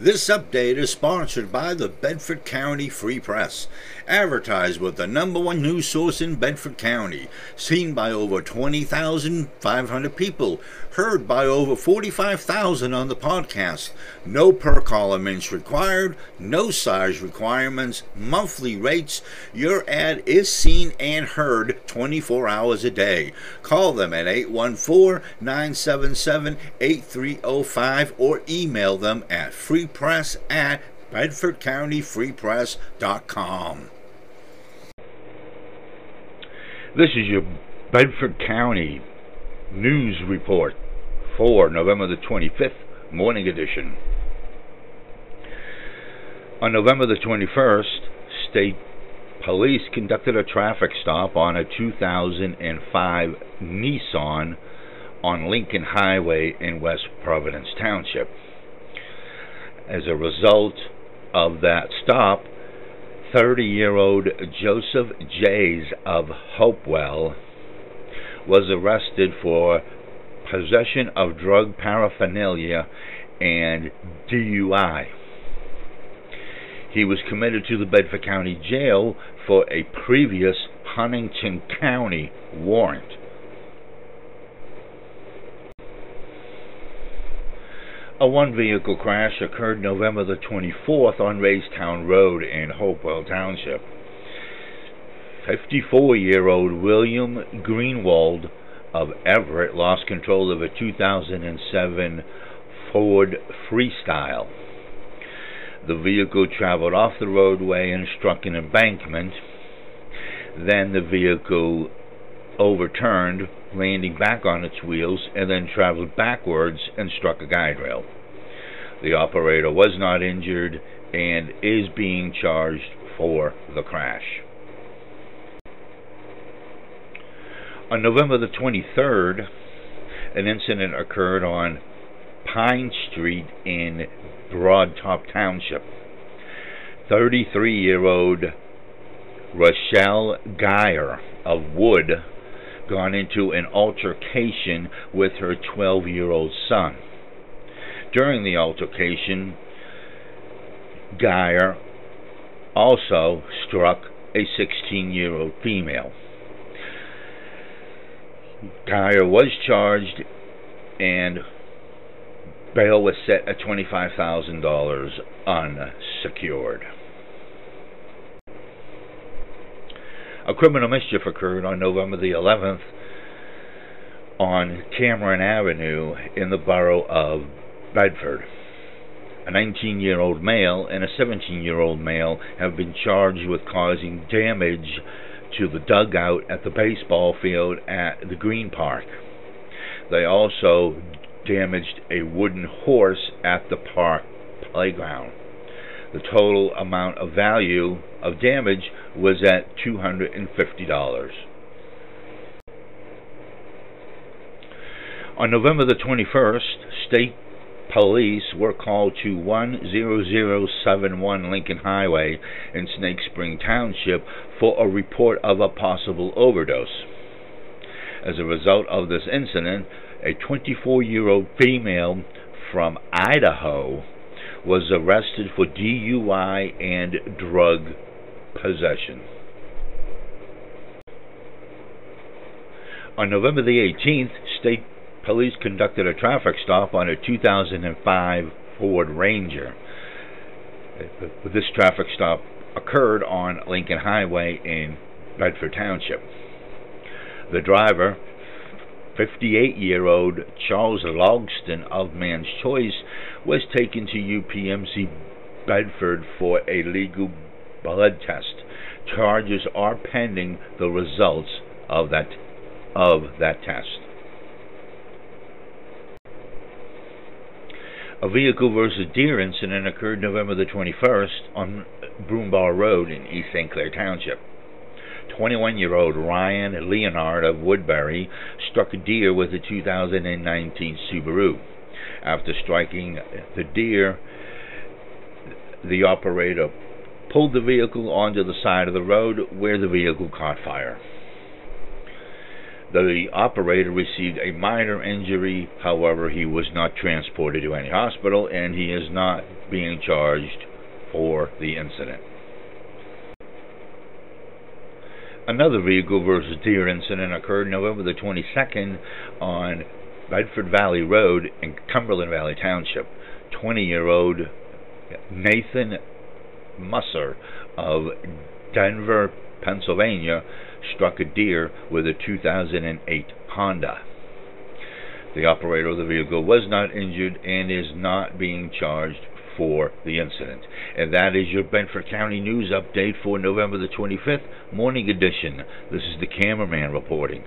This update is sponsored by the Bedford County Free Press. Advertised with the number one news source in Bedford County. Seen by over 20,500 people. Heard by over 45,000 on the podcast. No per column required. No size requirements. Monthly rates. Your ad is seen and heard 24 hours a day. Call them at 814 977 8305 or email them at free Press at BedfordCountyFreePress.com. This is your Bedford County News Report for November the 25th, morning edition. On November the 21st, state police conducted a traffic stop on a 2005 Nissan on Lincoln Highway in West Providence Township. As a result of that stop, 30 year old Joseph Jays of Hopewell was arrested for possession of drug paraphernalia and DUI. He was committed to the Bedford County Jail for a previous Huntingdon County warrant. A one vehicle crash occurred November the 24th on Raystown Road in Hopewell Township. 54 year old William Greenwald of Everett lost control of a 2007 Ford Freestyle. The vehicle traveled off the roadway and struck an embankment. Then the vehicle overturned, landing back on its wheels, and then traveled backwards and struck a guide rail. The operator was not injured and is being charged for the crash. On November the 23rd, an incident occurred on Pine Street in Broadtop Township. 33 year old Rochelle Geyer of Wood gone into an altercation with her 12 year old son. During the altercation, Geyer also struck a 16 year old female. Geyer was charged and bail was set at $25,000 unsecured. A criminal mischief occurred on November the 11th on Cameron Avenue in the borough of Bedford. A 19 year old male and a 17 year old male have been charged with causing damage to the dugout at the baseball field at the Green Park. They also damaged a wooden horse at the park playground. The total amount of value of damage was at $250. On November the 21st, state police were called to 10071 Lincoln Highway in Snake Spring Township for a report of a possible overdose. As a result of this incident, a 24 year old female from Idaho was arrested for DUI and drug possession. On November the 18th, state police conducted a traffic stop on a 2005 Ford Ranger. This traffic stop occurred on Lincoln Highway in Bedford Township. The driver, 58 year old Charles Logston of Manns Choice, was taken to UPMC Bedford for a legal blood test. Charges are pending the results of that of that test. A vehicle versus deer incident occurred November the 21st on Broombar Road in East St. Clair Township. 21 year old Ryan Leonard of Woodbury struck a deer with a 2019 Subaru. After striking the deer, the operator pulled the vehicle onto the side of the road where the vehicle caught fire. The operator received a minor injury, however, he was not transported to any hospital and he is not being charged for the incident. Another vehicle versus deer incident occurred November the 22nd on Bedford Valley Road in Cumberland Valley Township. 20 year old Nathan Musser of Denver, Pennsylvania, struck a deer with a 2008 Honda. The operator of the vehicle was not injured and is not being charged for the incident. And that is your Bedford County News update for November the 25th, morning edition. This is the cameraman reporting.